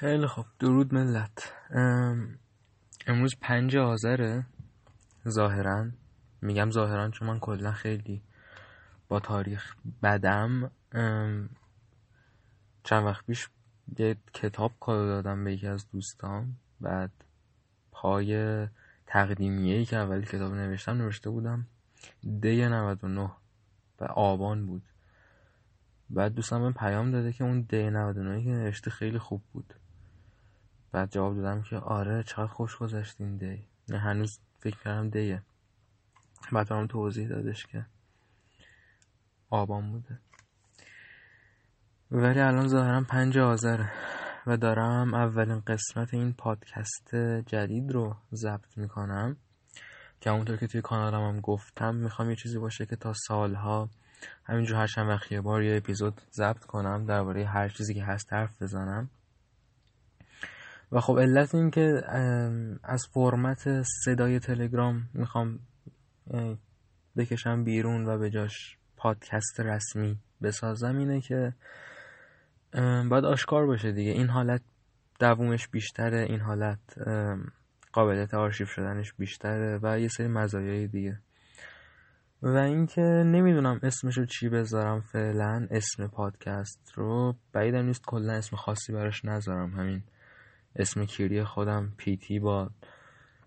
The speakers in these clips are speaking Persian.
خیلی خوب. درود ملت. امروز پنج آذره ظاهرا. میگم ظاهرا چون من کلا خیلی با تاریخ بدم. چند وقت پیش یه کتاب کار دادم به یکی از دوستان بعد پای تقدیمیه ای که اولی کتاب نوشتم نوشته بودم دی 99 و آبان بود. بعد دوستم من پیام داده که اون دی 99 که نوشته خیلی خوب بود. بعد جواب دادم که آره چقدر خوش گذشتین دی. نه هنوز فکر کردم دیه. بعد هم توضیح دادش که آبان بوده. ولی الان ظاهرا پنج آذره و دارم اولین قسمت این پادکست جدید رو ضبط می‌کنم که همونطور که توی کانالم هم گفتم می‌خوام یه چیزی باشه که تا سالها همینجور هر چند وقت یه بار یه اپیزود ضبط کنم درباره هر چیزی که هست حرف بزنم. و خب علت این که از فرمت صدای تلگرام می‌خوام بکشم بیرون و به جاش پادکست رسمی بسازم اینه که باید آشکار باشه دیگه. این حالت دوومش بیشتره این حالت قابلیت آرشیو شدنش بیشتره و یه سری مزایای دیگه. و اینکه نمی‌دونم اسمش رو چی بذارم فعلا اسم پادکست رو بعیدم نیست کلا اسم خاصی براش نذارم همین. اسم کیری خودم پیتی با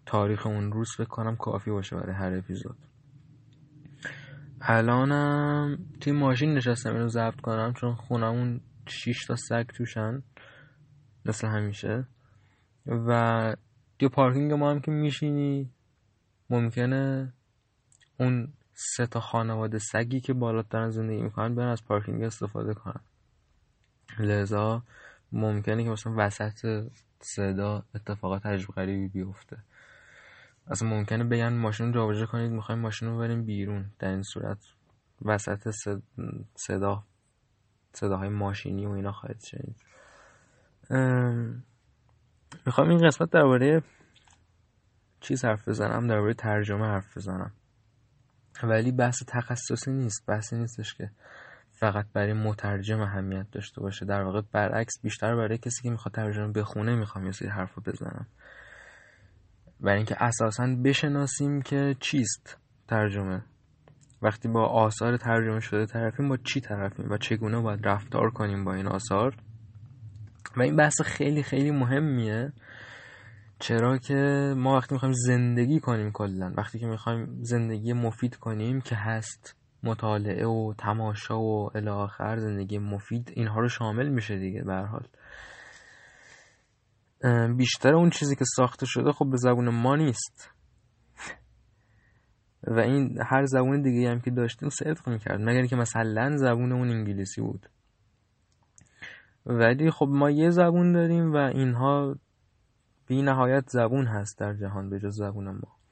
تاریخ اون روز فکر کنم کافی باشه برای هر اپیزود. الانم توی ماشین نشستم اینو ضبط کنم چون خونمون 6 تا سگ توشن مثل همیشه. و توی پارکینگ ما هم که میشینی ممکنه اون سه تا خانواده سگی که بالا دارن زندگی می‌کنن برن از پارکینگ استفاده کنن. لذا ممکنه که مثلا وسط صدا اتفاقات عجب غریبی بیفته. اصلا ممکنه بگن ماشین رو جابجا کنید می‌خوایم ماشین رو بریم بیرون. در این صورت وسط صدا صداهای ماشینی و اینا خواهد شنید. می‌خوام این قسمت درباره چیز حرف بزنم درباره ترجمه حرف بزنم. ولی بحث تخصصی نیست بحثی نیستش که فقط برای مترجم اهمیت داشته باشه. در واقع برعکس بیشتر برای کسی که می‌خواد ترجمه بخونه می‌خوام یه سری حرف بزنم. برای اینکه اساسا بشناسیم که چیست ترجمه. وقتی با آثار ترجمه شده طرفیم با چی طرفیم و چگونه باید رفتار کنیم با این آثار؟ و این بحث خیلی خیلی مهمیه. چرا که ما وقتی می‌خوایم زندگی کنیم کلا وقتی که می‌خوایم زندگی مفید کنیم که هست مطالعه و تماشا و الی زندگی مفید اینها رو شامل میشه دیگه به حال. بیشتر اون چیزی که ساخته شده خب به زبون ما نیست. و این هر زبون دیگه هم که داشتیم صدق می‌کرد مگر که مثلا زبون اون انگلیسی بود. ولی خب ما یه زبون داریم و اینها بی نهایت زبون هست در جهان به جز زبون ما.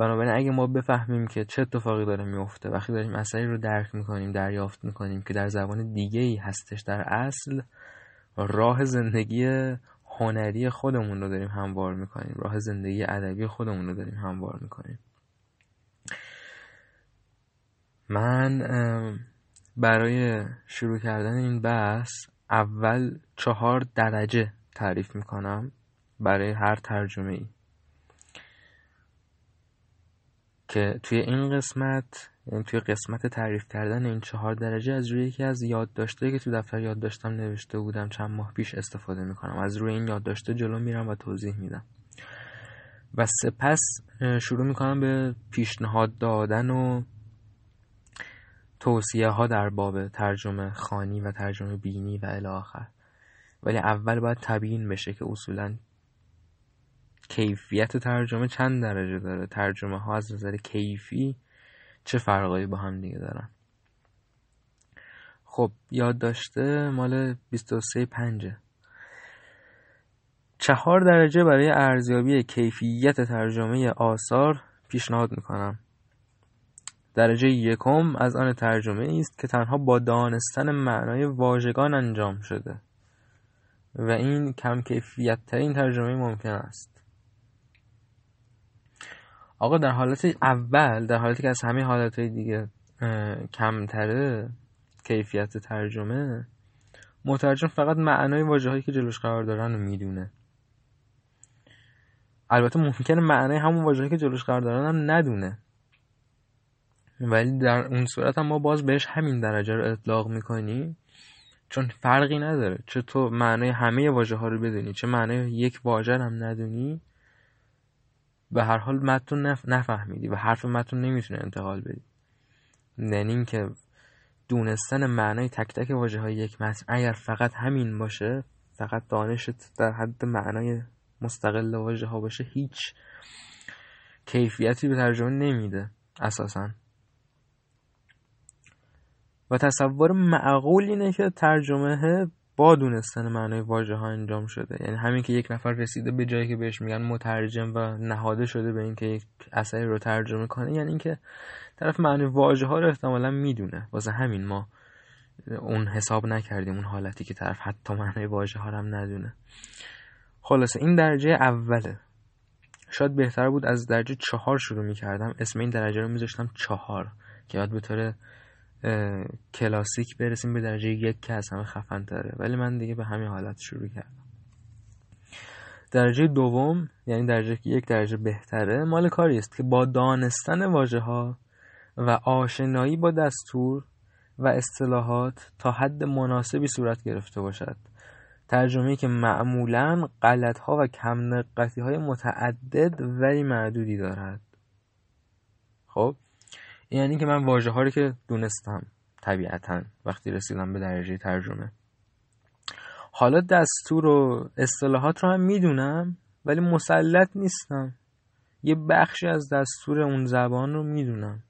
بنابراین اگه ما بفهمیم که چه اتفاقی داره میفته وقتی داریم اثری رو درک می‌کنیم دریافت می‌کنیم که در زبان دیگه ای هستش در اصل راه زندگی هنری خودمون رو داریم هموار می‌کنیم راه زندگی ادبی خودمون رو داریم هموار می‌کنیم. من برای شروع کردن این بحث اول چهار درجه تعریف می‌کنم برای هر ترجمه ای که توی این قسمت یعنی توی قسمت تعریف کردن این چهار درجه از روی یکی از یادداشته که تو دفتر یادداشتم نوشته بودم چند ماه پیش استفاده می‌کنم. از روی این یادداشته جلو میرم و توضیح میدم. و سپس شروع می‌کنم به پیشنهاد دادن و توصیه ها در باب ترجمه خانی و ترجمه بینی و الی آخر. ولی اول باید تبیین بشه که اصولا کیفیت ترجمه چند درجه داره؟ ترجمه ها از نظر کیفی چه فرقایی با هم دیگه دارن؟ خب یاد داشته مال 23 پنجه. چهار درجه برای ارزیابی کیفیت ترجمه آثار پیشنهاد می‌کنم. درجه یکم از آن ترجمه است که تنها با دانستن معنای واژگان انجام شده و این کم کیفیت ترین ترجمه ممکن است. آقا در حالت اول در حالتی که از همه حالت دیگه کمتره کیفیت ترجمه مترجم فقط معنای واجه هایی که جلوش قرار دارن رو می‌دونه. البته ممکنه معنای همون واژه‌ای که جلوش قرار دارن هم ندونه. ولی در اون صورت هم ما باز بهش همین درجه رو اطلاق می‌کنیم چون فرقی نداره. چه تو معنای همه واژه ها رو بدونی چه معنای یک واژه هم ندونی. به هر حال متن نفهمیدی و حرف متن نمی‌تونه انتقال بدی. یعنی اینکه دونستن معنای تک تک واژه های یک متن اگر فقط همین باشه فقط دانشت در حد معنای مستقل واژه ها باشه هیچ کیفیتی به ترجمه نمیده اساسا. و تصور معقول اینه که ترجمه دونستن معنای واژه ها انجام شده. یعنی همین که یک نفر رسیده به جایی که بهش میگن مترجم و نهاده شده به اینکه یک اثری رو ترجمه کنه یعنی اینکه طرف معنی واژه ها رو احتمالا می‌دونه. واسه همین ما اون حساب نکردیم اون حالتی که طرف حتی معنی واژه ها هم ندونه. خلاصه این درجه اوله. شاید بهتر بود از درجه چهار شروع می‌کردم. اسم این درجه رو میذاشتم چهار که باید به طور کلاسیک برسیم به درجه یک که از همه خفن تره. ولی من دیگه به همین حالت شروع کردم. درجه دوم یعنی درجه یک درجه بهتره مال کاری است که با دانستن واژه ها و آشنایی با دستور و اصطلاحات تا حد مناسبی صورت گرفته باشد. ترجمه که معمولا غلط ها و کم های متعدد ولی معدودی دارد. خب؟ یعنی که من واژه ها که دونستم طبیعتا وقتی رسیدم به درجه ترجمه. حالا دستور و اصطلاحات رو هم می‌دونم ولی مسلط نیستم. یه بخشی از دستور اون زبان رو می‌دونم.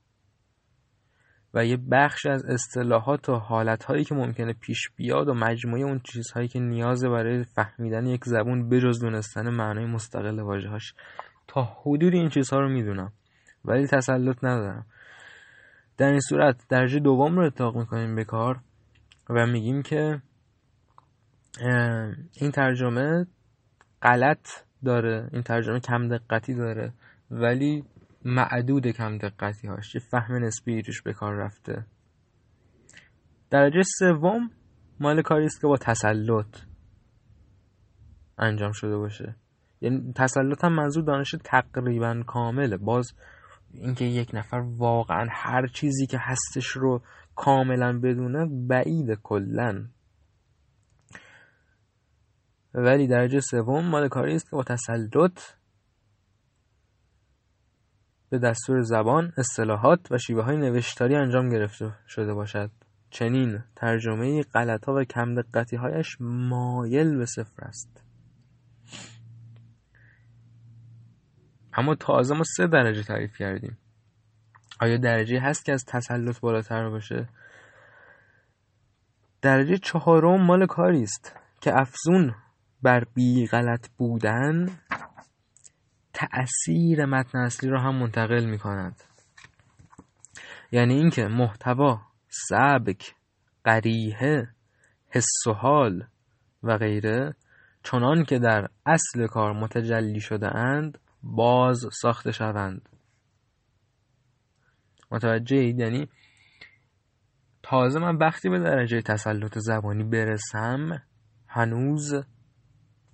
و یه بخش از اصطلاحات و حالتهایی که ممکنه پیش بیاد و مجموعه اون چیزهایی که نیازه برای فهمیدن یک زبون بجز دونستن معنای مستقل واژه‌هاش. تا حدود این چیزها رو می‌دونم ولی تسلط ندارم. در این صورت درجه دوم رو اتاق می‌کنیم به کار و میگیم که این ترجمه غلط داره این ترجمه کم دقتی داره ولی معدود کم دقتی هاش یه فهم نسبی روش به کار رفته. درجه سوم مال کاری است که با تسلط انجام شده باشه. یعنی تسلط هم منظور دانش تقریبا کامله. باز اینکه یک نفر واقعا هر چیزی که هستش رو کاملا بدونه بعید کلا ولی درجه سوم مال کاری است که با تسلط به دستور زبان، اصطلاحات و شیوه های نوشتاری انجام گرفته شده باشد. چنین ترجمه غلط ها و کم دقتی هایش مایل به صفر است. اما تازه ما سه درجه تعریف کردیم. آیا درجه هست که از تسلط بالاتر باشه؟ درجه چهارم مال کاری است که افزون بر بی غلط بودن تأثیر متن اصلی را هم منتقل می کند یعنی اینکه محتوا سبک قریحه حس و حال و غیره چنان که در اصل کار متجلی شده اند باز ساخته شوند. متوجه اید؟ یعنی تازه من وقتی به درجه تسلط زبانی برسم هنوز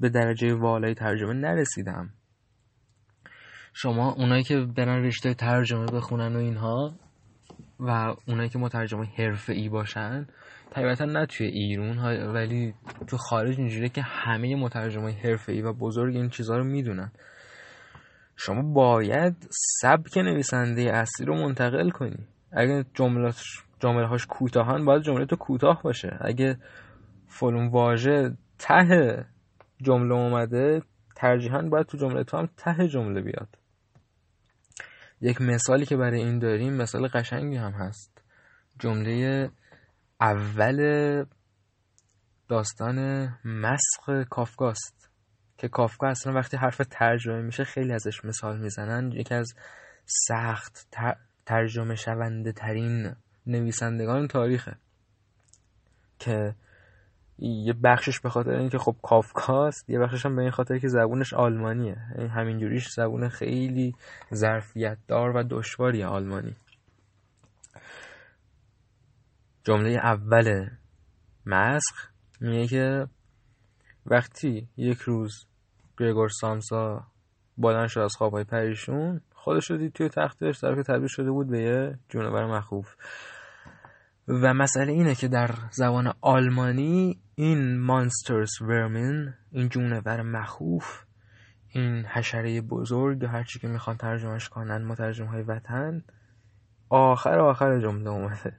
به درجه والای ترجمه نرسیدم. شما اونایی که برن رشته ترجمه بخونن و اینها و اونایی که مترجم حرفه ای باشن طبیعتا نه توی ایران ولی تو خارج اینجوریه که همه مترجم حرفه ای و بزرگ این چیزها رو می‌دونن. شما باید سبک نویسنده اصلی رو منتقل کنی. اگه جمله جمله هاش کوتاهن باید جمله تو کوتاه باشه. اگه فلون واژه ته جمله اومده ترجیحاً باید تو جمله تو هم ته جمله بیاد. یک مثالی که برای این داریم مثال قشنگی هم هست. جمله اول داستان مسخ کافکاست. که کافکا اصلا وقتی حرف ترجمه میشه خیلی ازش مثال می‌زنن. یکی از سخت ترجمه شونده ترین نویسندگان تاریخه که یه بخشش به خاطر اینکه خب کافکاست یه بخشش هم به این خاطر که زبونش آلمانیه. یعنی همینجوریش زبون خیلی ظرفیت دار و دشواری آلمانی. جمله اول مسخ میگه که وقتی یک روز گرگور سامسا بلند شد از خوابهای پریشون خودش رو دید توی تختش که تبدیل شده بود به یه جونور مخوف. و مسئله اینه که در زبان آلمانی این مانسترز ورمین این جونور مخوف این حشره بزرگ هرچی که می‌خوان ترجمهش کنن مترجم های وطن آخر آخر جمله اومده.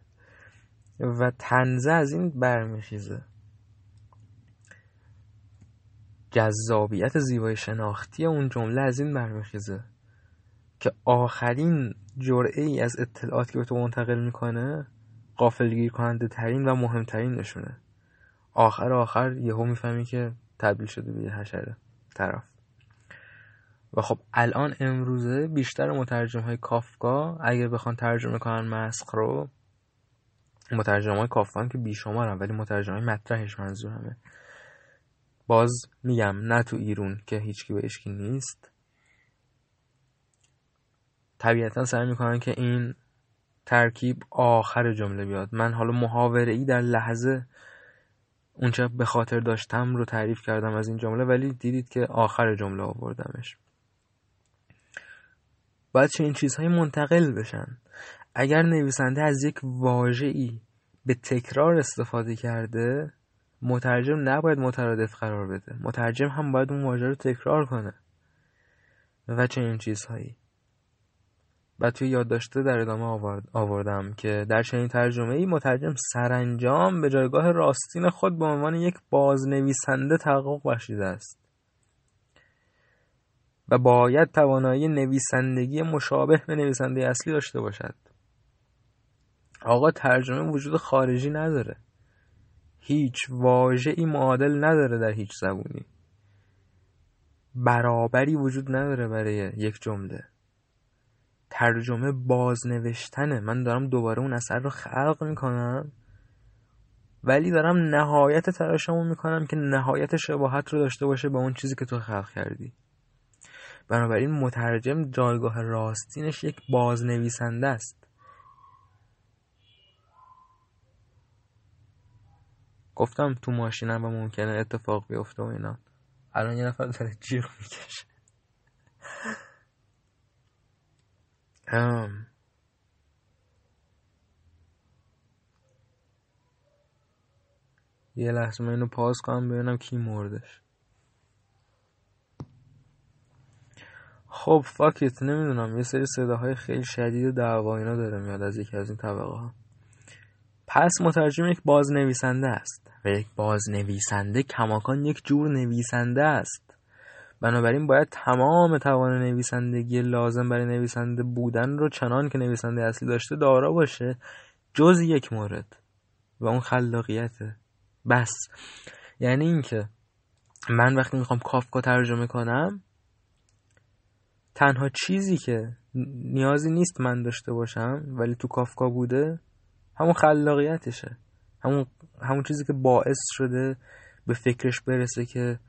و تنزه از این برمیخیزه. جذابیت زیبای شناختی اون جمله از این برمیخیزه که آخرین جرعه ای از اطلاعاتی که به تو منتقل می‌کنه قافلگیر کننده ترین و مهمترین نشونه. آخر آخر یهو می‌فهمی که تبدیل شده به حشره. طرف. و خب الان امروزه بیشتر مترجم های کافکا اگر بخوان ترجمه کنن مسخ رو مترجم های کافکا که بیشمارن ولی مترجم های مطرحش منظورمه. باز میگم نه تو ایرون که هیچکی به اشکی نیست. طبیعتا سعی می‌کنن که این ترکیب آخر جمله بیاد. من حالا محاوره ای در لحظه اونچه به خاطر داشتم رو تعریف کردم از این جمله ولی دیدید که آخر جمله آوردمش. باید چه این چیزهایی منتقل بشن. اگر نویسنده از یک واژه‌ای به تکرار استفاده کرده مترجم نباید مترادف قرار بده. مترجم هم باید اون واژه رو تکرار کنه. و چه این چیزهایی. و توی یادداشته در ادامه آوردم که در چنین ترجمه ای مترجم سرانجام به جایگاه راستین خود به عنوان یک بازنویسنده تحقق بخشیده است. و باید توانایی نویسندگی مشابه به نویسنده اصلی داشته باشد. آقا ترجمه وجود خارجی نداره. هیچ واژه‌ای معادل نداره در هیچ زبونی. برابری وجود نداره برای یک جمله. ترجمه بازنوشتنه. من دارم دوباره اون اثر رو خلق می‌کنم ولی دارم نهایت تلاشمو می‌کنم که نهایت شباهت رو داشته باشه به اون چیزی که تو خلق کردی. بنابراین مترجم جایگاه راستینش یک بازنویسنده است. گفتم تو ماشینم و ممکنه اتفاق بیفته و اینا. الان یه نفر داره جیغ می‌کشه. یه لحظه من اینو پاس کنم ببینم کی مردش. خب فاکت نمی‌دونم. یه سری صداهای خیلی شدید دعوا اینا داره میاد از یکی از این طبقه ها پس مترجم یک بازنویسنده است و یک بازنویسنده کماکان یک جور نویسنده است. بنابراین باید تمام توان نویسندگی لازم برای نویسنده بودن رو چنان که نویسنده اصلی داشته دارا باشه جز یک مورد و اون خلاقیته بس. یعنی اینکه من وقتی می‌خوام کافکا ترجمه کنم تنها چیزی که نیازی نیست من داشته باشم ولی تو کافکا بوده همون خلاقیتشه. همون, همون چیزی که باعث شده به فکرش برسه که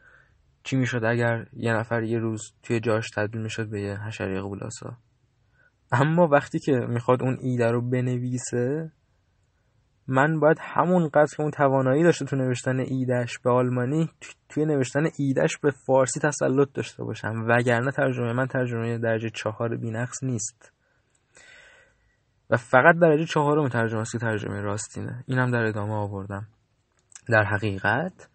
چی می‌شد اگر یه نفر یه روز توی جاش تبدیل می‌شد به یه حشره قولاسا. اما وقتی که می‌خواد اون ایده رو بنویسه من باید همون قدر که اون توانایی داشته تو نوشتن ایدهش به آلمانی توی نوشتن ایدهش به فارسی تسلط داشته باشم. وگرنه ترجمه من ترجمه درجه چهار بینقص نیست. و فقط درجه چهارم ترجمه است که ترجمه راستینه. اینم در ادامه آوردم. در حقیقت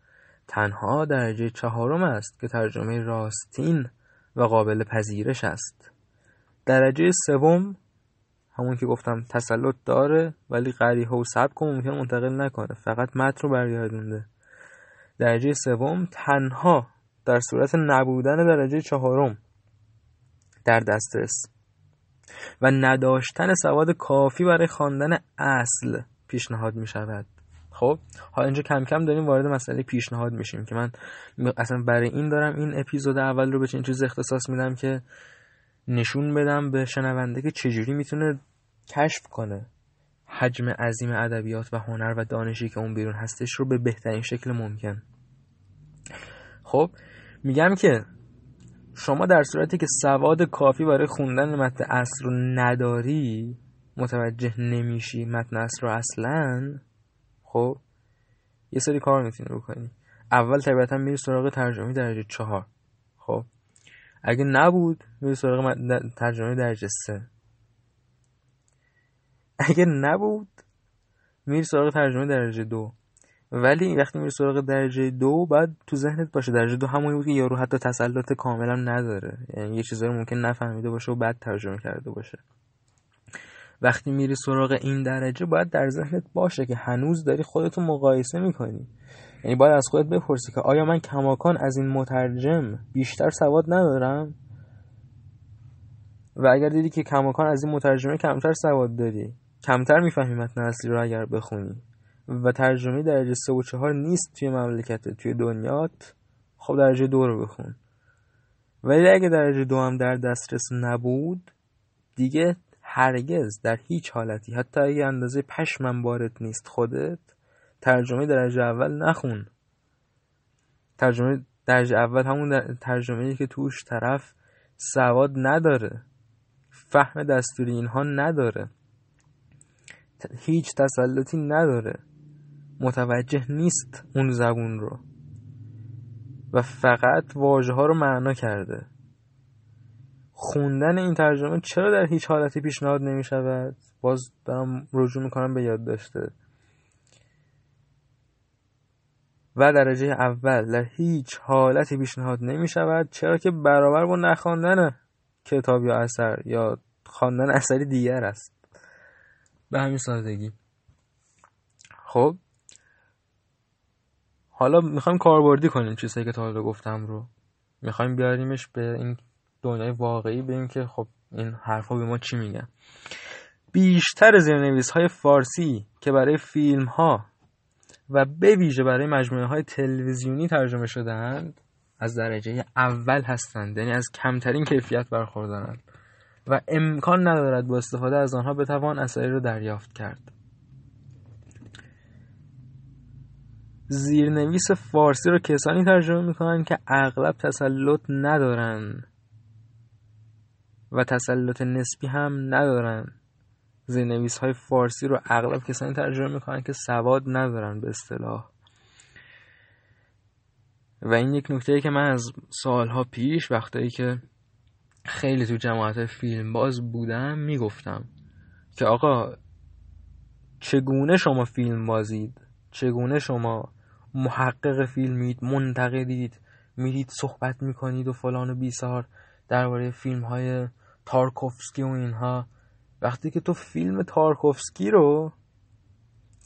تنها درجه چهارم است که ترجمه راستین و قابل پذیرش است. درجه سوم همون که گفتم تسلط داره ولی قریه و سبک و ممکن منتقل نکنه. فقط متن رو برگردونده. درجه سوم تنها در صورت نبودن درجه چهارم در دسترس. و نداشتن سواد کافی برای خواندن اصل پیشنهاد می شود خب حالا اینجا کم کم داریم وارد مسئله پیشنهاد میشیم که من اصلا برای این دارم این اپیزود اول رو به چنین چیز اختصاص میدم که نشون بدم به شنونده که چجوری می‌تونه کشف کنه حجم عظیم ادبیات و هنر و دانشی که اون بیرون هستش رو به بهترین شکل ممکن. خب میگم که شما در صورتی که سواد کافی برای خوندن متن اصل رو نداری متوجه نمیشی متن اصل رو اصلا خب؟ یه سری کار می‌تونی بکنی. اول طبیعتا میری سراغ ترجمه درجه چهار خب؟ اگه نبود میری سراغ ترجمه درجه سه. اگه نبود میری سراغ ترجمه درجه دو. ولی وقتی میری سراغ درجه دو بعد تو ذهنت باشه درجه دو همونی بود که یارو حتی تسلط کاملا نداره. یعنی یه چیزایی ممکن نفهمیده باشه و بعد ترجمه کرده باشه. وقتی میری سراغ این درجه باید در ذهنت باشه که هنوز داری خودتو مقایسه می‌کنی. یعنی باید از خودت بپرسی که آیا من کماکان از این مترجم بیشتر سواد ندارم؟ و اگر دیدی که کماکان از این مترجمه کمتر سواد داری کمتر می‌فهمی متن اصلی رو اگر بخونی. و ترجمه درجه سه و چهار نیست توی مملکت توی دنیات. خب درجه دو رو بخون. ولی اگه درجه دو هم در دسترس نبود دیگه هرگز در هیچ حالتی حتی اگه اندازه پشمم بارت نیست خودت ترجمه درجه اول نخون. ترجمه درجه اول همون ترجمه که توش طرف سواد نداره. فهم دستوری اینها نداره. هیچ تسلطی نداره. متوجه نیست اون زبون رو. و فقط واژه ها رو معنا کرده. خوندن این ترجمه چرا در هیچ حالتی پیشنهاد نمی شود باز دارم رجوع می‌کنم به یاد داشته و درجه اول در هیچ حالتی پیشنهاد نمی شود چرا که برابر با نخواندن کتاب یا اثر یا خواندن اثری دیگر است. به همین سادگی. خب حالا می‌خوایم کاربردی کنیم چیزهایی که تا حالا گفتم رو. می‌خوایم بیاریمش به این دنیای واقعی ببینیم که خب این حرفا به ما چی میگن. بیشتر زیرنویس های فارسی که برای فیلم ها و به ویژه برای مجموعه های تلویزیونی ترجمه شدهاند از درجه اول هستند یعنی از کمترین کیفیت برخوردارند و امکان ندارد با استفاده از آنها بتوان اثری را دریافت کرد. زیرنویس فارسی رو کسانی ترجمه می‌کنن که اغلب تسلط ندارن. و تسلط نسبی هم ندارن. زیرنویس های فارسی رو اغلب کسانی ترجمه می‌کنن که سواد ندارن به اصطلاح. و این یک نکته که من از سالها پیش وقتایی که خیلی تو جماعت فیلم باز بودم می‌گفتم که آقا چگونه شما فیلم بازید چگونه شما محقق فیلمید منتقدید میرید صحبت می‌کنید و فلان و بیسار درباره فیلم های تارکوفسکی و اینها. وقتی که تو فیلم تارکوفسکی رو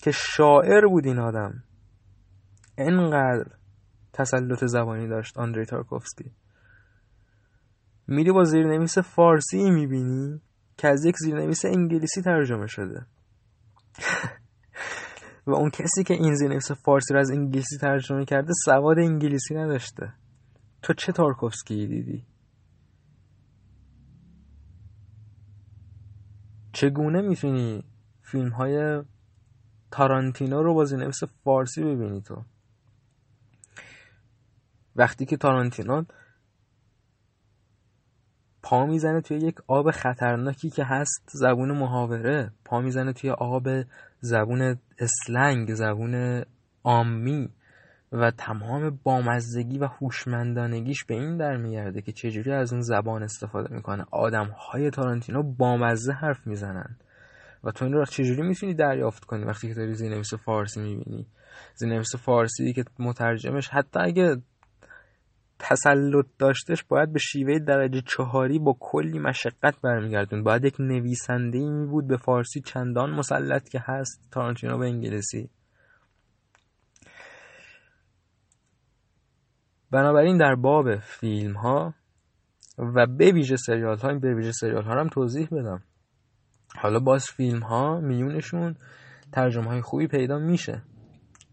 که شاعر بود این آدم انقدر تسلط زبانی داشت آندری تارکوفسکی. میری با زیرنویس فارسی می‌بینی که از یک زیرنویس انگلیسی ترجمه شده. و اون کسی که این زیرنویس فارسی رو از انگلیسی ترجمه کرده سواد انگلیسی نداشته. تو چه تارکوفسکی دیدی؟ چگونه می‌تونی فیلم های تارانتینو رو با زیرنویس فارسی ببینی تو؟ وقتی که تارانتینو پا می‌زنه توی یک آب خطرناکی که هست زبون محاوره پا می‌زنه توی آب زبون اسلنگ زبون آمی و تمام بامزدگی و هوشمندانگیش به این در میگرده که چجوری از اون زبان استفاده می‌کنه. آدم های تارانتینو بامزه حرف می‌زنن. و تو این رو چجوری می‌تونی دریافت کنی وقتی که داری زینویس فارسی می‌بینی؟ زینویس فارسی که مترجمش حتی اگه تسلط داشتش باید به شیوه درجه چهاری با کلی مشقت برمیگردون. باید یک نویسنده می بود به فارسی چندان مسلط که هست تارانتینو به انگلیسی. بنابراین در باب فیلم ها و به ویژه سریال ها به ویژه سریال ها هم توضیح بدم. حالا باز فیلم ها میونشون ترجمه های خوبی پیدا میشه.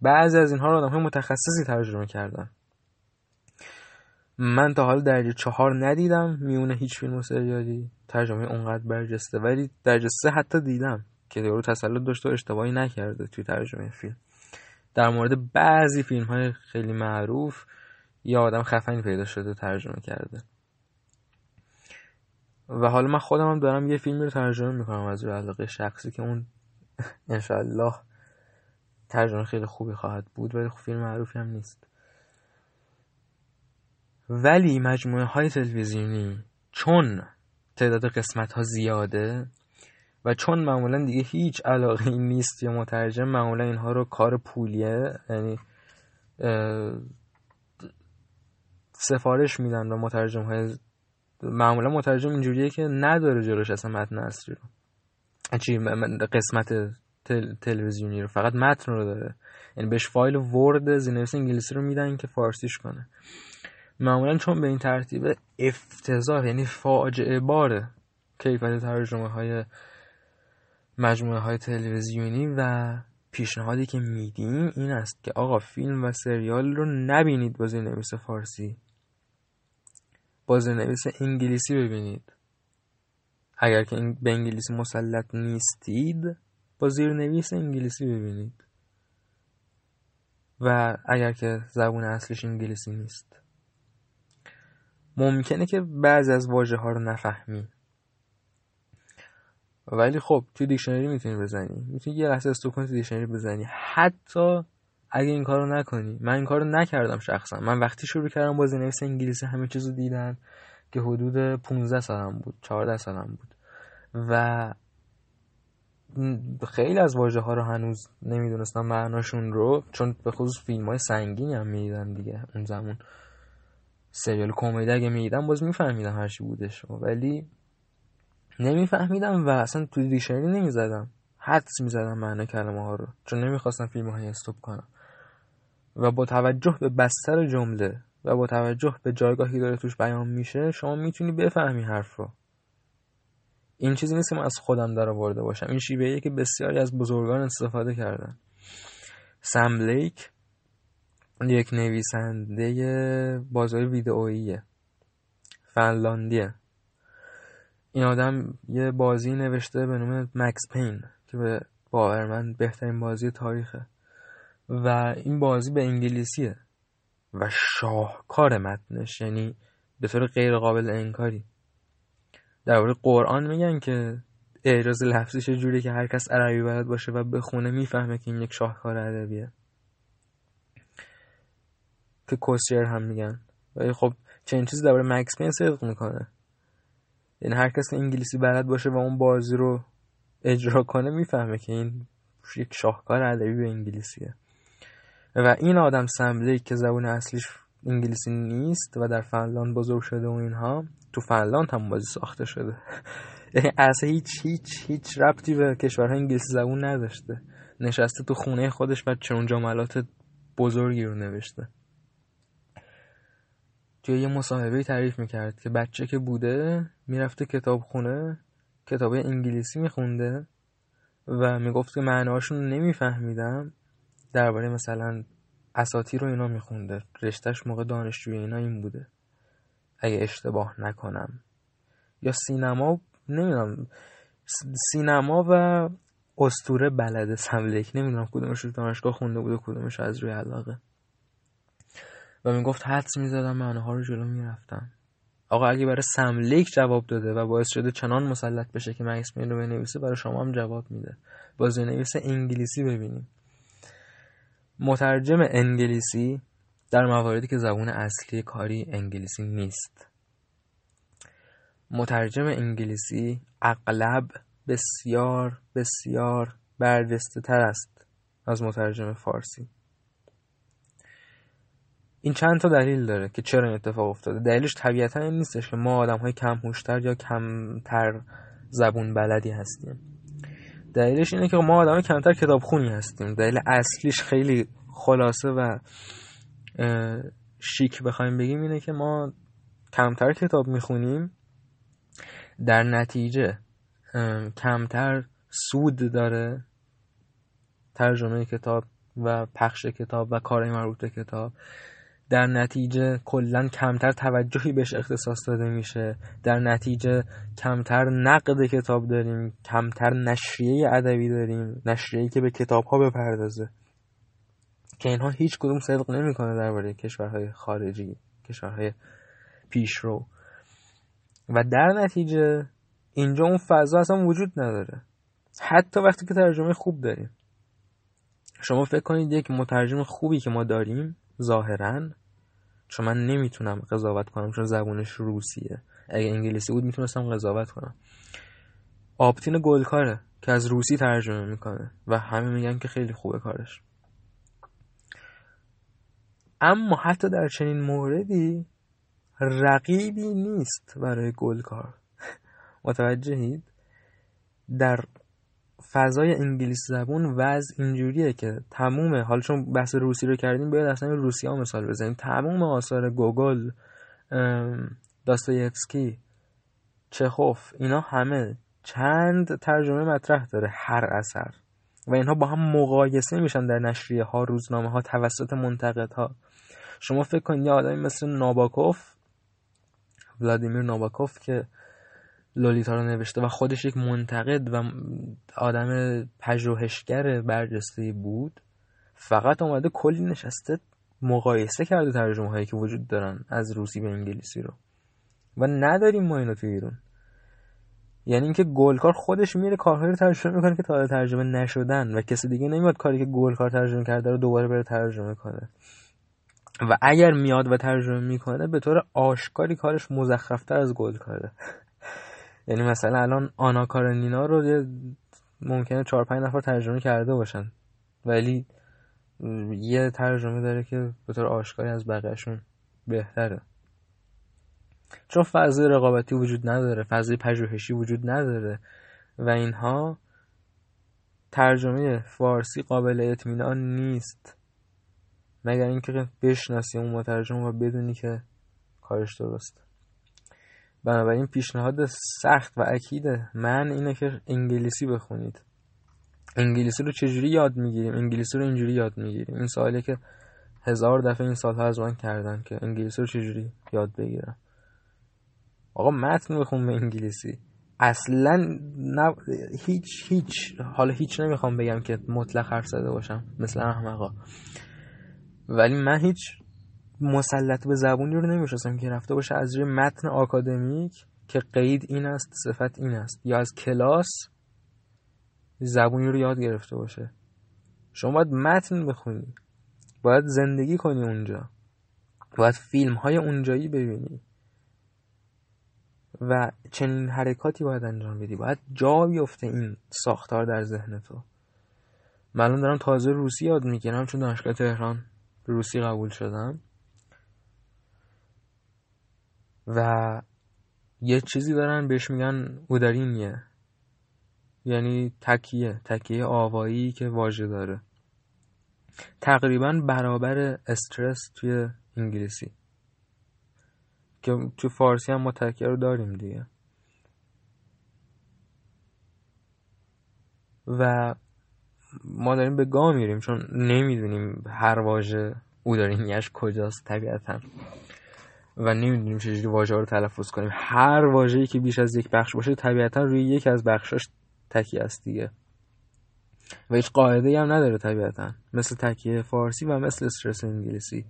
بعضی از اینها رو آدم های متخصصی ترجمه کردن. من تا حالا درجه چهار ندیدم میونه هیچ فیلم و سریالی. ترجمه اونقدر برجسته ولی درجه سه حتی دیدم که یارو تسلط داشته و اشتباهی نکرده توی ترجمه فیلم. در مورد بعضی فیلم های خیلی معروف یا آدم خفنی پیدا شده ترجمه کرده. و حالا من خودم هم دارم یه فیلمی رو ترجمه می‌کنم از روی علاقه شخصی که اون انشالله ترجمه خیلی خوبی خواهد بود ولی خب فیلم معروفی هم نیست. ولی مجموعه های تلویزیونی چون تعداد قسمت ها زیاده و چون معمولا دیگه هیچ علاقه نیست یا مترجم معمولا اینها رو کار پولیه. یعنی سفارش میدن و مترجم های معمولا مترجم اینجوریه که نداره جلوش اصلا متن اصلی رو. چی قسمت تلویزیونی رو فقط متن رو داره. یعنی بهش فایل ورد زینویس انگلیسی رو میدن که فارسیش کنه. معمولا چون به این ترتیب افتضاح یعنی فاجعه باره کیفیت ترجمه های مجموعه های تلویزیونی و پیشنهادی که میدیم این است که آقا فیلم و سریال رو نبینید با زیرنویس فارسی. با زیرنویس انگلیسی ببینید. اگر که به انگلیسی مسلط نیستید با زیرنویس انگلیسی ببینید. و اگر که زبون اصلش انگلیسی نیست. ممکنه که بعضی از واژه ها رو نفهمی. ولی خب توی دیکشنری می‌تونی بزنی. می‌تونی یه لحظه استوب کنی دیکشنری بزنی. حتی اگه این کارو نکنی. من این کارو نکردم شخصا. من وقتی شروع کردم بازی نویس انگلیسی همه چیزو دیدم که حدود 15 سالم بود 14 سالم بود. و خیلی از واژه ها رو هنوز نمی‌دونستم معناشون رو چون به خصوص فیلم های سنگینی هم می‌دیدم دیگه اون زمان. سریال کمدی اگه می‌دیدم باز میفهمیدم هرچی بودش. ولی نمیفهمیدم و اصلا تو دیکشنری نمی‌زدم. حدس می‌زدم معنی کلمه ها رو. چون نمی‌خواستم فیلم های استوب کنم. و با توجه به بستر جمله و با توجه به جایگاهی داره توش بیان میشه شما می‌تونی بفهمی حرف رو. این چیزی نیست که من از خودم در آورده باشم. این شیوهیه که بسیاری از بزرگان استفاده کردن. سم لیک یک نویسنده بازار ویدئوییه. فنلاندیه. این آدم یه بازی نوشته به نام مکس پین که به باور من بهترین بازی تاریخه. و این بازی به انگلیسیه. و شاهکار متنش یعنی به طور غیر قابل انکاری درباره قرآن میگن که اعجاز لفظیش جوری که هر کس عربی بلد باشه و بخونه می‌فهمه که این یک شاهکار ادبیه که کوسیر هم میگن. ولی خب چنین چیزی درباره مکس پین صدق می‌کنه. یعنی هر کس انگلیسی بلد باشه و اون بازی رو اجرا کنه می‌فهمه که این یک شاهکار ادبی به انگلیسیه. و این آدم سمبلی که زبون اصلیش انگلیسی نیست و در فنلاند بزرگ شده و اینها تو فنلاند هم بازی ساخته شده. یعنی اصلا هیچ هیچ هیچ ربطی به کشورهای انگلیسی زبون نداشته. نشسته تو خونه خودش و چون جملات بزرگی رو نوشته. توی یه مصاحبه تعریف می‌کرد که بچه که بوده می‌رفته کتاب خونه کتاب انگلیسی میخونده و می‌گفت که معناشون نمیفهمیدم. درباره مثلا اساتی رو اینا میخونده. رشتهش موقع دانشجوی اینا این بوده. اگه اشتباه نکنم. یا سینما نمی‌دونم. سینما و استوره بلده. سملک. نمی‌دونم کدومش رو دانشگاه خونده بوده کدومش از روی علاقه. و می‌گفت حدس می‌زدم معناها رو جلو می‌رفتم. آقا اگه برای سملیک جواب داده و باعث شده چنان مسلط بشه که مکس رو بنویسه برای شما هم جواب میده. باز نویس انگلیسی ببینیم. مترجم انگلیسی در مواردی که زبون اصلی کاری انگلیسی نیست. مترجم انگلیسی اغلب بسیار بسیار برجسته تر است از مترجم فارسی. این چند تا دلیل داره که چرا این اتفاق افتاده. دلیلش طبیعتا این نیستش که ما آدم های کم هوشتر یا کمتر زبون بلدی هستیم. دلیلش اینه که ما آدم کمتر کتاب خونی هستیم. دلیل اصلیش خیلی خلاصه و شیک بخوایم بگیم اینه که ما کمتر کتاب می‌خونیم در نتیجه کمتر سود داره ترجمه کتاب و پخش کتاب و کارهای مربوط به کتاب. در نتیجه کلا کمتر توجهی بهش اختصاص داده میشه. در نتیجه کمتر نقد کتاب داریم کمتر نشریه ادبی داریم نشریه‌ای که به کتاب ها بپردازه. که اینها هیچ کدوم صدق نمی‌کنه درباره کشورهای خارجی کشورهای پیشرو. و در نتیجه اینجا اون فضا اصلا وجود نداره. حتی وقتی که ترجمه خوب داریم. شما فکر کنید یک مترجم خوبی که ما داریم ظاهرا چون من نمی‌تونم قضاوت کنم چون زبونش روسیه. اگه انگلیسی بود می‌تونستم قضاوت کنم. آپتین گلکاره که از روسی ترجمه می‌کنه و همه میگن که خیلی خوبه کارش. اما حتی در چنین موردی رقیبی نیست برای گلکار. متوجهید؟ در فضای انگلیس زبون وضع اینجوریه که تموم حالا چون بحث روسی رو کردیم باید اصلا روسی ها مثال بزنیم. تموم آثار گوگل داستایفسکی چخوف اینا همه چند ترجمه مطرح داره هر اثر. و اینها با هم مقایسه میشن در نشریه ها روزنامه ها توسط منتقد ها. شما فکر کنید یه آدمی مثل ناباکوف ولادیمیر ناباکوف که لولیتا رو نوشته و خودش یک منتقد و آدم پژوهشگر برجسته بود. فقط اومده کلی نشسته مقایسه کرده ترجمه هایی که وجود دارن از روسی به انگلیسی رو. و نداریم ما اینو تو ایران. یعنی اینکه گلکار خودش میره کارهایی رو ترجمه می‌کنه که تا ترجمه نشدن و کسی دیگه نمیاد کاری که گلکار ترجمه کرده رو دوباره بره ترجمه کنه. و اگر میاد و ترجمه می‌کنه به طور آشکاری کارش مزخرفتر از گلکاره. یعنی مثلا الان آنا کارنینا رو ممکنه چهار پنج نفر ترجمه کرده باشن. ولی یه ترجمه داره که به طور آشکاری از بقیهشون بهتره. چون فضای رقابتی وجود نداره فضای پژوهشی وجود نداره و اینها ترجمه فارسی قابل اطمینان نیست. مگر اینکه بشناسی اون مترجم و بدونی که کارش درسته. بنابراین پیشنهاد سخت و اکیده. من اینه که انگلیسی بخونید. انگلیسی رو چجوری یاد می‌گیریم؟ انگلیسی رو اینجوری یاد می‌گیریم. این سوالی که هزار دفعه این سالها از من کردن که انگلیسی رو چجوری یاد بگیرم؟ آقا متن بخون به انگلیسی. اصلا نه هیچ هیچ حالا هیچ نمی‌خوام بگم که مطلق حرف زده باشم مثل احمقا. ولی من هیچ مسلط به زبونی رو نمیشستم که رفته باشه از روی متن آکادمیک که قید این است صفت این است یا از کلاس زبونی رو یاد گرفته باشه. شما باید متن بخونی باید زندگی کنی اونجا باید فیلم های اونجایی ببینی و چنین حرکاتی باید انجام بدی. باید جا بیفته این ساختار در ذهن تو. من دارم تازه روسی یاد می‌گیرم چون دانشگاه تهران روسی قبول شدم. و یه چیزی دارن بهش میگن اودارینیه یعنی تکیه تکیه آوایی که واژه داره. تقریبا برابر استرس توی انگلیسی. که تو فارسی هم ما تکیه رو داریم دیگه. و ما داریم به گاه میریم چون نمی‌دونیم هر واژه او داریم کجاست طبیعتا. و نمی‌دونیم چجوری واژه رو تلفظ کنیم. هر واژه‌ای که بیش از یک بخش باشه طبیعتا روی یک از بخشاش تکیه است دیگه. و هیچ قاعده هم نداره طبیعتا. مثل تکیه فارسی و مثل استرس انگلیسی.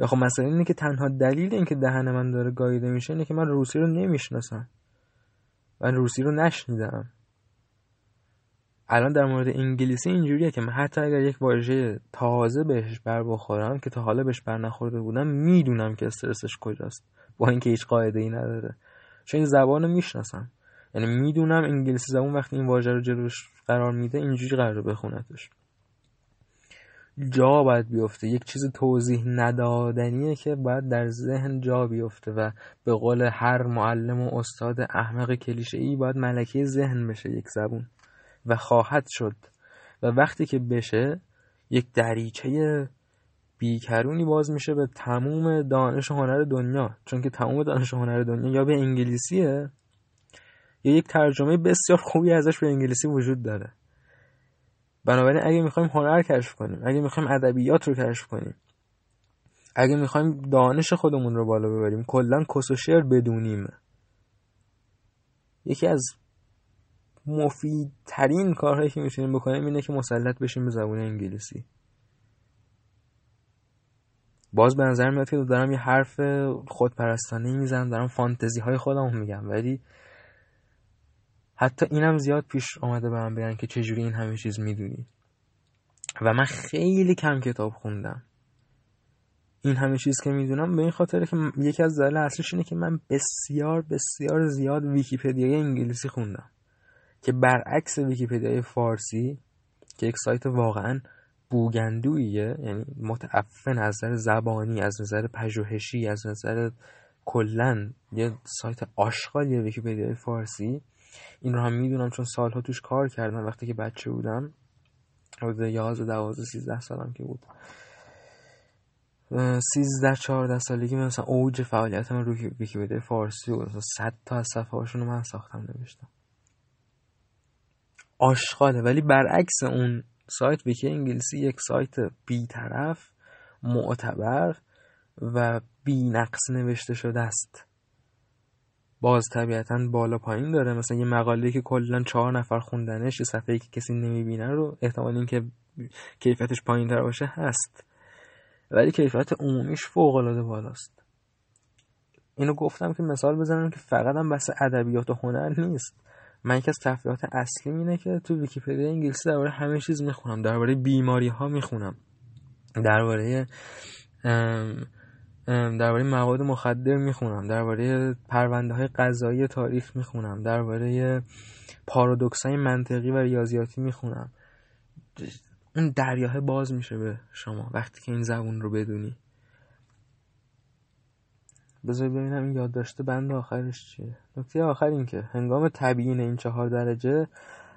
یا خب مثلا اینه که تنها دلیل اینکه دهن من داره گاییده میشه اینه که من روسی رو نمی‌شناسم. من روسی رو نشنیدم. الان در مورد انگلیسی اینجوریه که من حتی اگر یک واژه تازه بهش بر بخورم که تا حالا بهش بر نخورده بودم می‌دونم که استرسش کجاست با اینکه هیچ قاعده ای نداره. چون این زبان رو می‌شناسم. یعنی می‌دونم انگلیسی زبان وقتی این واژه رو جلوش قرار میده اینجوری قرار بخونتش. جا باید بیفته. یک چیز توضیح ندادنیه که باید در ذهن جا بیفته و به قول هر معلم و استاد احمق کلیشه ای باید ملکه ذهن بشه یک زبون. و خواهد شد. و وقتی که بشه یک دریچه بیکرونی باز میشه به تموم دانش هنر دنیا. چون که تموم دانش هنر دنیا یا به انگلیسیه یا یک ترجمه بسیار خوبی ازش به انگلیسی وجود داره. بنابراین اگه می‌خوایم هنر کشف کنیم اگه می‌خوایم ادبیات رو کشف کنیم اگه می‌خوایم دانش خودمون رو بالا ببریم کلا کس و بدونیم. یکی از مفیدترین کارهایی که می‌تونیم بکنیم اینه که مسلط بشیم به زبان انگلیسی. باز به نظر میاد که دارم یه حرف خودپرستانه می‌زنم دارم فانتزی های خودم میگم ولی حتی اینم زیاد پیش آمده به من بگن که چجوری این همه چیز می‌دونی. و من خیلی کم کتاب خوندم. این همه چیز که می‌دونم به این خاطر که یکی از دلایل اصلیش اینه که من بسیار بسیار زیاد ویکیپدیای انگلیسی خوندم. که برعکس ویکیپدیای فارسی که یک سایت واقعا بوگندویه یعنی متعفن از نظر زبانی از نظر پژوهشی از نظر کلا یه سایت آشغالیه ویکیپدیای فارسی. این رو هم می‌دونم چون سالها توش کار کردم وقتی که بچه بودم حدود 11 12 13 سالم که بود. 13 14 سالگی مثلا اوج فعالیت من روی ویکیپدیا فارسی بود. مثلا 100 تا از صفحه رو من ساختم نوشتم. آشغاله. ولی برعکس اون سایت ویکی انگلیسی یک سایت بیطرف معتبر و بی نقص نوشته شده است. باز طبیعتا بالا پایین داره. مثلا یه مقاله که کلا چهار نفر خوندنش یه صفحه که کسی نمی‌بینه رو احتمال اینکه کیفیتش پایین تر باشه هست. ولی کیفیت عمومیش فوق العاده بالاست. اینو گفتم که مثال بزنم که فقط هم بحث ادبیات و هنر نیست. من یکی از تفریحات اصلی اینه که تو ویکیپدیا انگلیسی درباره همه چیز می‌خونم درباره بیماری ها می‌خونم. درباره درباره مواد مخدر می‌خونم درباره پرونده های قضایی تاریخ می‌خونم درباره پارادوکس های منطقی و ریاضیاتی می‌خونم. اون دریاه باز میشه به شما وقتی که این زبون رو بدونی. بذار ببینم این یاد داشته بند آخرش چیه. نکته آخر این که هنگام تبیین این چهار درجه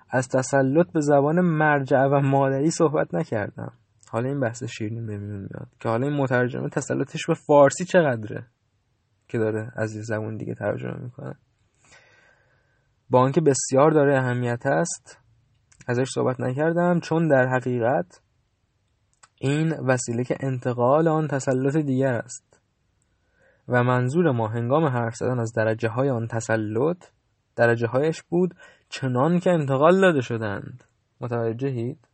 از تسلط به زبان مرجع و مادری صحبت نکردم. حالا این بحث شیرین بمیون میاد که حالا این مترجمه تسلطش به فارسی چقدره که داره از یه زبون دیگه ترجمه می‌کنه. با آنکه بسیار داره اهمیت است ازش صحبت نکردم چون در حقیقت این وسیله که انتقال آن تسلط دیگر است. و منظور ما هنگام حرف زدن از درجه های آن تسلط درجه هایش بود چنان که انتقال داده شدند. متوجهید؟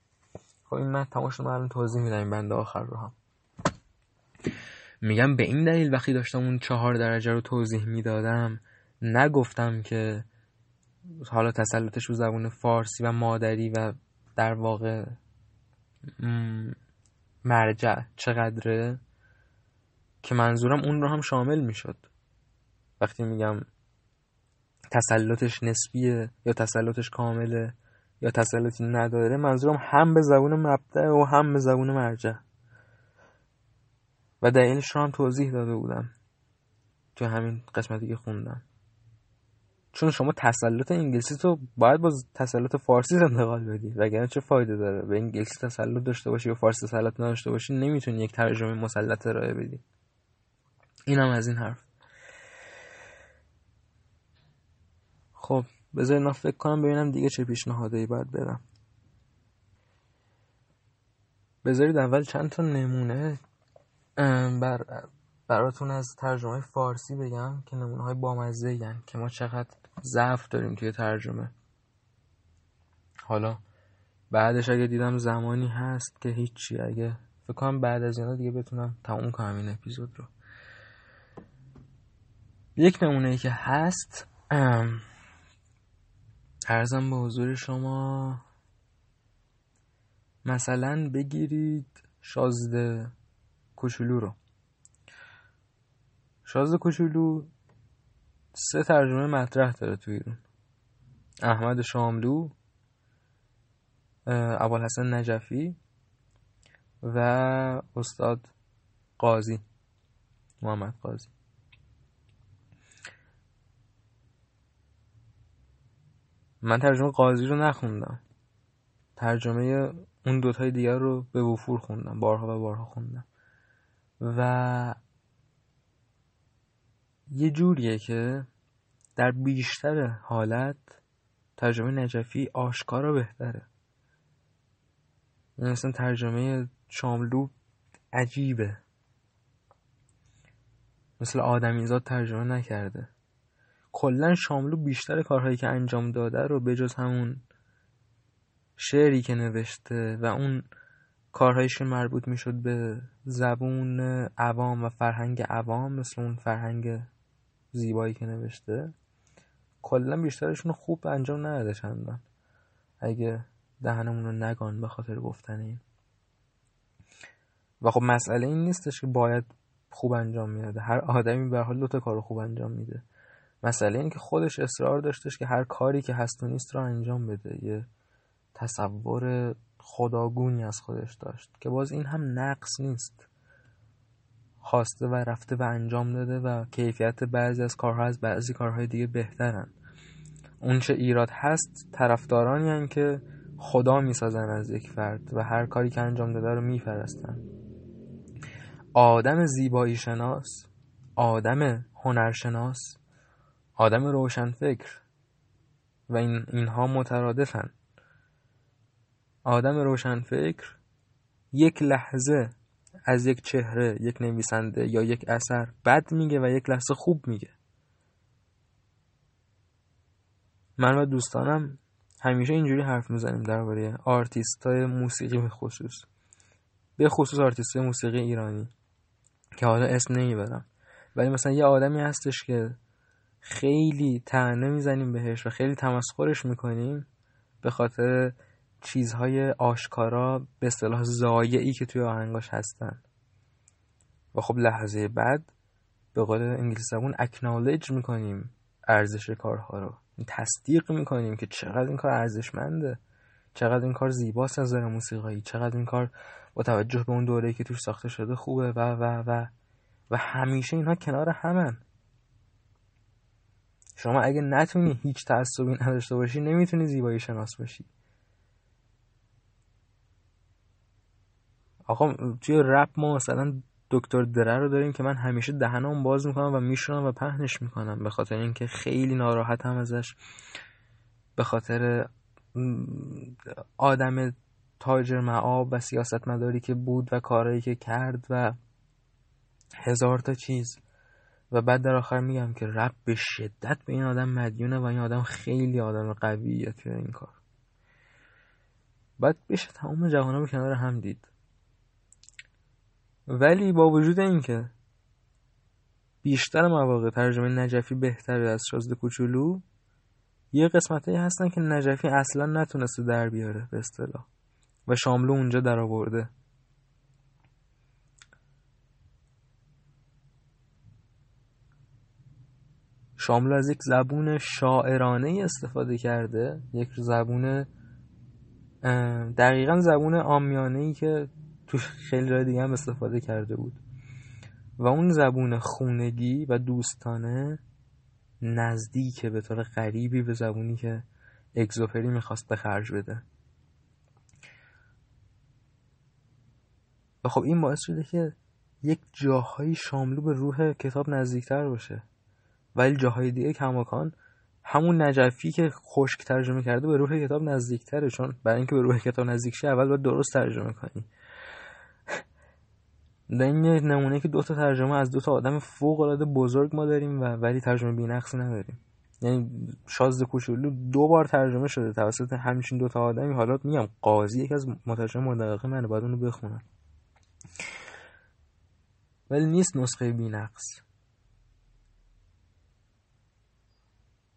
خب این من تماش رو توضیح میدم این بند آخر رو هم. میگم به این دلیل وقتی داشتم اون چهار درجه رو توضیح می‌دادم نگفتم که حالا تسلطش رو زبون فارسی و مادری و در واقع مرجع چقدره؟ که منظورم اون رو هم شامل می‌شد. وقتی میگم تسلطش نسبیه یا تسلطش کامله یا تسلطی نداره منظورم هم به زبون مبدع و هم به زبون مرجع. و دلیلش رو هم توضیح داده بودم تو همین قسمتی که خوندم. چون شما تسلط انگلیسی تو باید با تسلط فارسی انتقال بدی وگرنه چه فایده داره؟ به انگلیسی تسلط داشته باشی و فارسی تسلط نداشته باشی نمی‌تونی یک ترجمه مسلط ارائه بدی. اینم از این حرف. خب بذارید من فکر کنم ببینم دیگه چه پیشنهادایی باید بدم. بذارید اول چند تا نمونه بر براتون از ترجمه فارسی بگم که نمونه های بامزه که ما چقدر ضعف داریم توی ترجمه. حالا بعدش اگه دیدم زمانی هست که هیچی اگه فکر کنم بعد از اینا دیگه بتونم تموم کنم این اپیزود رو. یک نمونه که هست ارزم به حضور شما مثلا بگیرید شازده کوچولو رو. شازده کوچولو سه ترجمه مطرح داره تو ایران احمد شاملو ابوالحسن نجفی و استاد قاضی محمد قاضی. من ترجمه قاضی رو نخوندم. ترجمه اون دوتای دیگر رو به وفور خوندم. بارها و بارها خوندم. و یه جوریه که در بیشتر حالت ترجمه نجفی آشکارا بهتره. یعنی مثلا ترجمه شاملو عجیبه. مثل آدمیزاد ترجمه نکرده. کلا شاملو بیشتر کارهایی که انجام داده رو بجز همون شعری که نوشته و اون کارهایش مربوط می‌شد به زبون عوام و فرهنگ عوام مثل اون فرهنگ زیبایی که نوشته کلا بیشترشون خوب انجام نداده چندان اگه دهنمون رو نگان به خاطر گفتن این. و خب مسئله این نیستش که باید خوب انجام میده هر آدمی به حال دو تا کارو خوب انجام میده. مسئله این که خودش اصرار داشتش که هر کاری که هست و نیست رو انجام بده. یه تصور خداگونی از خودش داشت که باز این هم نقص نیست. خواسته و رفته و انجام داده و کیفیت بعضی از کارها از بعضی کارهای دیگه بهترن. اون چه ایراد هست طرفدارانی هن که خدا می‌سازن از یک فرد و هر کاری که انجام داده رو میفرستن. آدم زیبایی شناس آدم هنرشناس آدم روشنفکر. و این اینها مترادفن. آدم روشنفکر یک لحظه از یک چهره یک نویسنده یا یک اثر بد میگه و یک لحظه خوب میگه. من و دوستانم همیشه اینجوری حرف می‌زنیم درباره آرتیست های موسیقی به خصوص. به خصوص آرتیست های موسیقی ایرانی که حالا اسم نمی‌برم. ولی مثلا یه آدمی هستش که خیلی تنه می‌زنیم بهش و خیلی تمسخرش می‌کنیم به خاطر چیزهای آشکارا به اصطلاح زایعی که توی آهنگاش هستن. و خب لحظه بعد به قول انگلیسی زبون اکنالج می‌کنیم ارزش کارها رو. تصدیق می‌کنیم که چقدر این کار ارزشمنده. چقدر این کار زیباست از نظر موسیقایی. چقدر این کار با توجه به اون دوره‌ای که توش ساخته شده خوبه و و و. و همیشه اینها کنار همن. شما اگه نتونی هیچ تعصبی نداشته باشی نمی‌تونی زیبایی شناس باشی آقا توی رپ ما مثلا دکتر دره رو داریم که من همیشه دهنم باز می‌کنم و میشونم و پهنش می‌کنم. به خاطر اینکه خیلی ناراحت هم ازش. به خاطر آدم تاجر معاب و سیاست مداری که بود و کارهایی که کرد و هزار تا چیز. و بعد در آخر میگم که رب به شدت به این آدم مدیونه و این آدم خیلی آدم قویه توی این کار. بعد بشه تمام جهان رو کنار هم دید. ولی با وجود اینکه بیشتر مواقع ترجمه نجفی بهتره از شازده کوچولو یه قسمت هستن که نجفی اصلا نتونسته در بیاره به اصطلاح و شاملو اونجا در آورده شاملو از یک زبون شاعرانه استفاده کرده یک زبون دقیقا زبون آمیانه ای که تو خیلی جای دیگه هم استفاده کرده بود. و اون زبون خونگی و دوستانه نزدیک به طور غریبی به زبونی که اگزوپری می‌خواست به خرج بده. و خب این باعث شده که یک جاهایی شاملو به روح کتاب نزدیکتر باشه. ولی جاهای دیگه کماکان همون نجفی که خشک ترجمه کرده به روح کتاب نزدیکتره چون برای اینکه به روح کتاب نزدیک شه اول باید درست ترجمه کنی. این یه نمونه که دو تا ترجمه از دو تا آدم فوق العاده بزرگ ما داریم و ولی ترجمه بی‌نقصی نداریم. یعنی شازد کوچولو دو بار ترجمه شده توسط همچین دو تا آدمی. حالا میگم قاضی یکی از مترجم مورد منه باید اونو بخونم. ولی نیست نسخه بی‌نقص.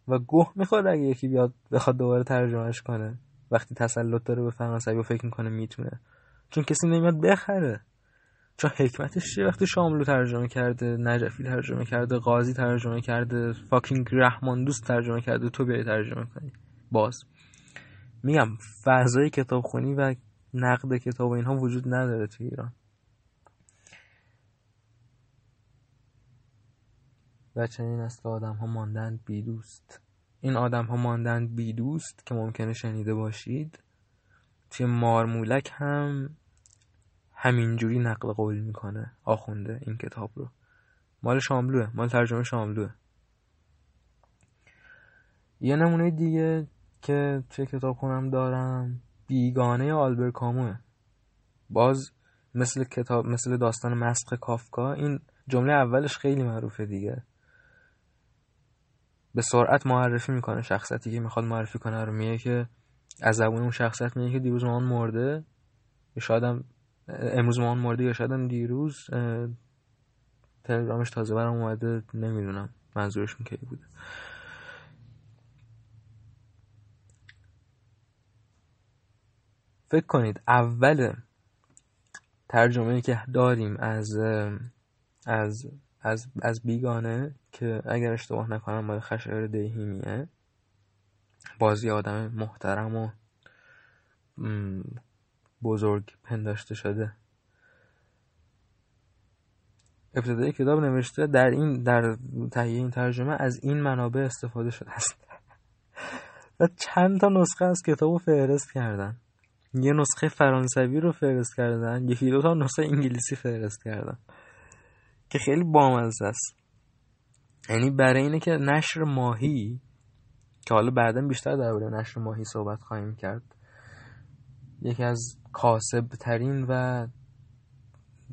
و گوه می‌خواد اگه یکی بیاد بخواد دوباره ترجمهش کنه. وقتی تسلط داره به فرانسوی و فکر می‌کنه می‌تونه. چون کسی نمیاد بخره. چون حکمتش چیه وقتی شاملو ترجمه کرده نجفی ترجمه کرده قاضی ترجمه کرده فاکینگ رحمان دوست ترجمه کرده تو بیای ترجمه کنی. باز. میگم فضای کتاب خونی و نقد کتاب اینها وجود نداره تو ایران. و چنین است که آدم ها ماندند بی دوست. این آدم ها ماندند بی دوست که ممکنه شنیده باشید توی مارمولک هم همینجوری نقل قول می‌کنه آخونده این کتاب رو. مال شاملوه مال ترجمه شاملوه. یه نمونه دیگه که توی کتاب خونم دارم بیگانه آلبر کاموه. باز مثل کتاب مثل داستان مسخ کافکا این جمله اولش خیلی معروفه دیگه. به سرعت معرفی می‌کنه شخصیتی که می‌خواد معرفی کنه رو. میگه که از زبون اون شخصیت میگه که دیروز مامان مرده. شاید امروز مامان مرده یا شاید دیروز تلگرامش تازه برام اومده. نمی‌دونم. منظورشون کی بوده. فکر کنید اول ترجمه که داریم از از از از بیگانه که اگر اشتباه نکنم مال خشایار دهیمیه. بازی آدم محترم و بزرگ پنداشته شده. ابتدای کتاب نوشته در این در تهیه این ترجمه از این منابع استفاده شده است. و چند تا نسخه از کتاب رو فهرست کردن. یه نسخه فرانسوی رو فهرست کردن یکی دو تا نسخه انگلیسی فهرست کردن. که خیلی بامزه است. یعنی برای اینه که نشر ماهی که حالا بعدا بیشتر درباره نشر ماهی صحبت خواهیم کرد یکی از کاسب ترین و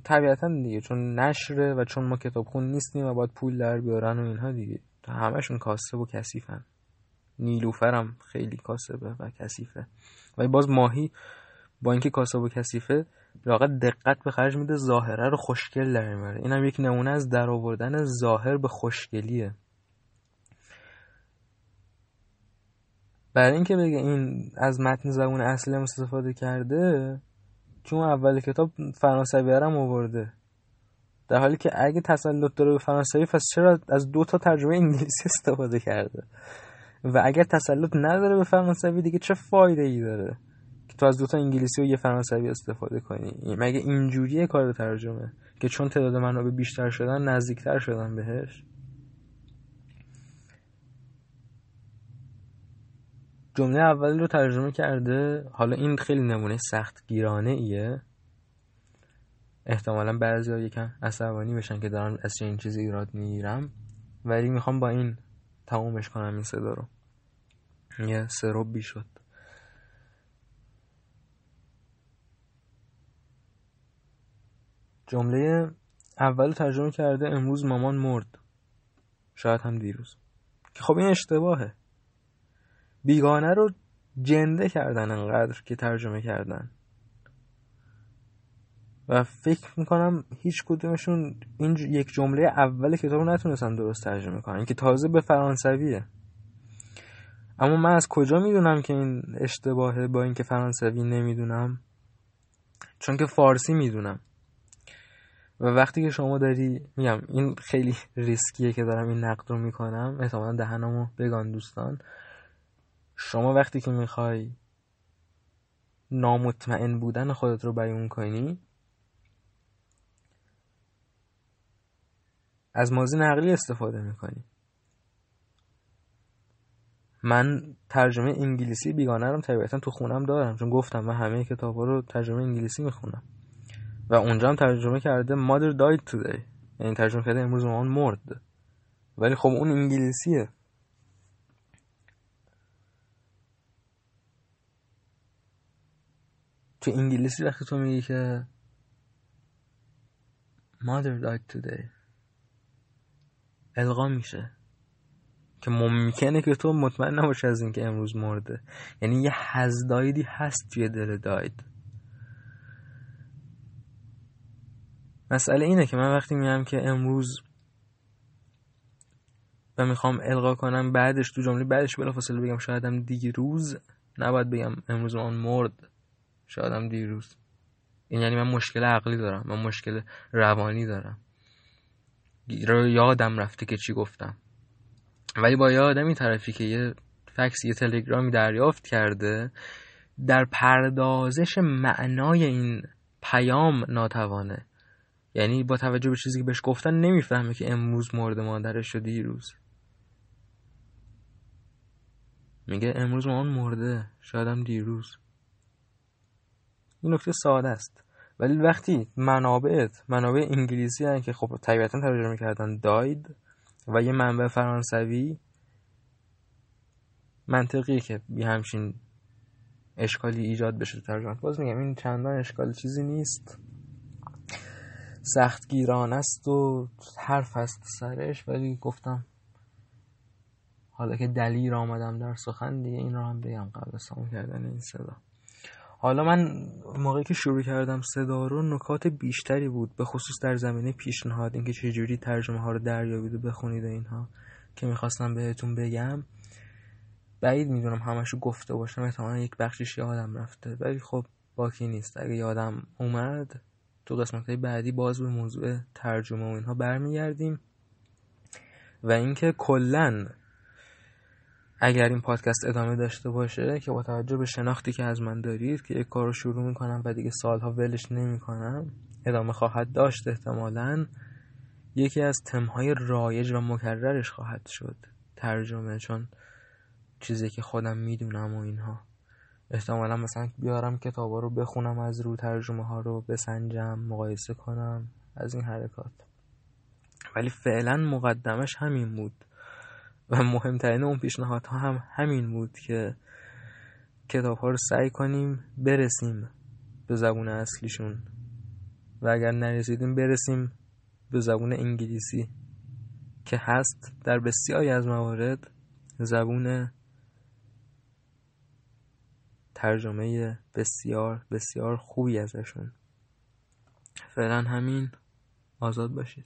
طبیعتا دیگه چون نشره و چون ما کتاب خون نیستیم و باید پول در بیارن و اینها دیگه همشون کاسب و کثیفن. نیلوفرم خیلی کاسبه و کثیفه. ولی باز ماهی با اینکه کاسب و کثیفه لاقل دقت به خرج میده ظاهره رو خوشگل در میاره اینم یک نمونه از در آوردن ظاهر به خوشگلیه. برای اینکه بگه این از متن زبون اصلی استفاده کرده چون اول کتاب فرانسوی هم آورده. در حالی که اگه تسلط داره به فرانسوی پس چرا از دو تا ترجمه انگلیسی استفاده کرده؟ و اگر تسلط نداره به فرانسوی دیگه چه فایده ای داره؟ تو از دو تا انگلیسی و یه فرانسوی استفاده کنی. مگه اینجوریه کار ترجمه؟ که چون تعداد منابع بیشتر شدن نزدیکتر شدن بهش؟ جمله اول رو ترجمه کرده حالا این خیلی نمونه سخت گیرانه ایه احتمالا بعضی ها یکم عصبانی بشن که دارن از این چیزی ایراد می‌گیرم. ولی می‌خوام با این تمومش کنم این صدا رو. یه سروبی شد. جمله اول ترجمه کرده امروز مامان مرد. شاید هم دیروز. که خب این اشتباهه. بیگانه رو جنده کردن انقدر که ترجمه کردن. و فکر می‌کنم هیچ کدومشون این یک جمله اول کتاب رو نتونستن درست ترجمه کنن. که تازه به فرانسویه. اما من از کجا می‌دونم که این اشتباهه با اینکه فرانسوی نمی‌دونم؟ چون که فارسی می‌دونم. و وقتی که شما داری میگم این خیلی ریسکیه که دارم این نقد رو می‌کنم احتمالا دهنمو بگان دوستان. شما وقتی که می‌خوای نامطمئن بودن خودت رو بیان کنی از مازی نقلی استفاده می‌کنی. من ترجمه انگلیسی بیگانه رو طبیعتا تو خونم دارم چون گفتم من همه کتاب رو ترجمه انگلیسی می‌خونم. و اونجا هم ترجمه کرده mother died today. یعنی ترجمه کرده امروز مامان مرد ولی خب اون انگلیسیه. تو انگلیسی وقتی تو میگی که mother died today القا میشه. که ممکنه که تو مطمئن نباشی از اینکه امروز مرده. یعنی یه هزدایدی هست توی دل داید مسئله اینه که من وقتی میگم که امروز و می‌خوام القا کنم بعدش تو جمله بعدش بلافاصله بگم شایدم دیروز نباید بگم امروز آن مرد شایدم دیروز. این یعنی من مشکل عقلی دارم من مشکل روانی دارم. یادم رفته که چی گفتم. ولی با یه آدمی طرفی که یه فکس یه تلگرامی دریافت کرده در پردازش معنای این پیام ناتوانه. یعنی با توجه به چیزی که بهش گفتن نمی‌فهمه که امروز مورد مادرش شده دیروز. میگه امروز مامان مرده شایدم دیروز. این نکته ساده است. ولی وقتی منابعت منابع انگلیسی هن که خب طبیعتا ترجمه کردن داید و یه منبع فرانسوی منطقیه که یه همچین اشکالی ایجاد بشه ترجمه. باز میگم این چندان اشکال چیزی نیست. سخت گیران است و حرف است سرش ولی گفتم حالا که دلیل آمدم در سخن دیگه این رو هم بگم قبل سام کردن این صدا. حالا من موقعی که شروع کردم صدا رو نکات بیشتری بود به خصوص در زمینه پیشنهاد اینکه چجوری ترجمه ها رو دریابید و بخونید و اینها که می‌خواستم بهتون بگم. بعید می‌دونم همشو گفته باشم احتمالا یک بخشش یادم رفته ولی خب باکی نیست. اگه یادم اومد تو قسمت های بعدی باز به موضوع ترجمه و اینها برمیگردیم. و اینکه کلا اگر این پادکست ادامه داشته باشه که با توجه به شناختی که از من دارید که یک کار رو شروع می‌کنم و دیگه سالها ولش نمی‌کنم ادامه خواهد داشت احتمالا یکی از تمهای رایج و مکررش خواهد شد ترجمه چون چیزی که خودم می‌دونم و اینها. احتمالا مثلا بیارم کتابا رو بخونم از رو ترجمه ها رو بسنجم مقایسه کنم از این حرکات. ولی فعلا مقدمش همین بود و مهمترین اون پیشنهادها هم همین بود که کتاب ها رو سعی کنیم برسیم به زبون اصلیشون. و اگر نرسیدیم برسیم به زبون انگلیسی که هست در بسیاری از موارد زبون ترجمه بسیار بسیار خوبی ازشون. فعلا همین. آزاد باشید.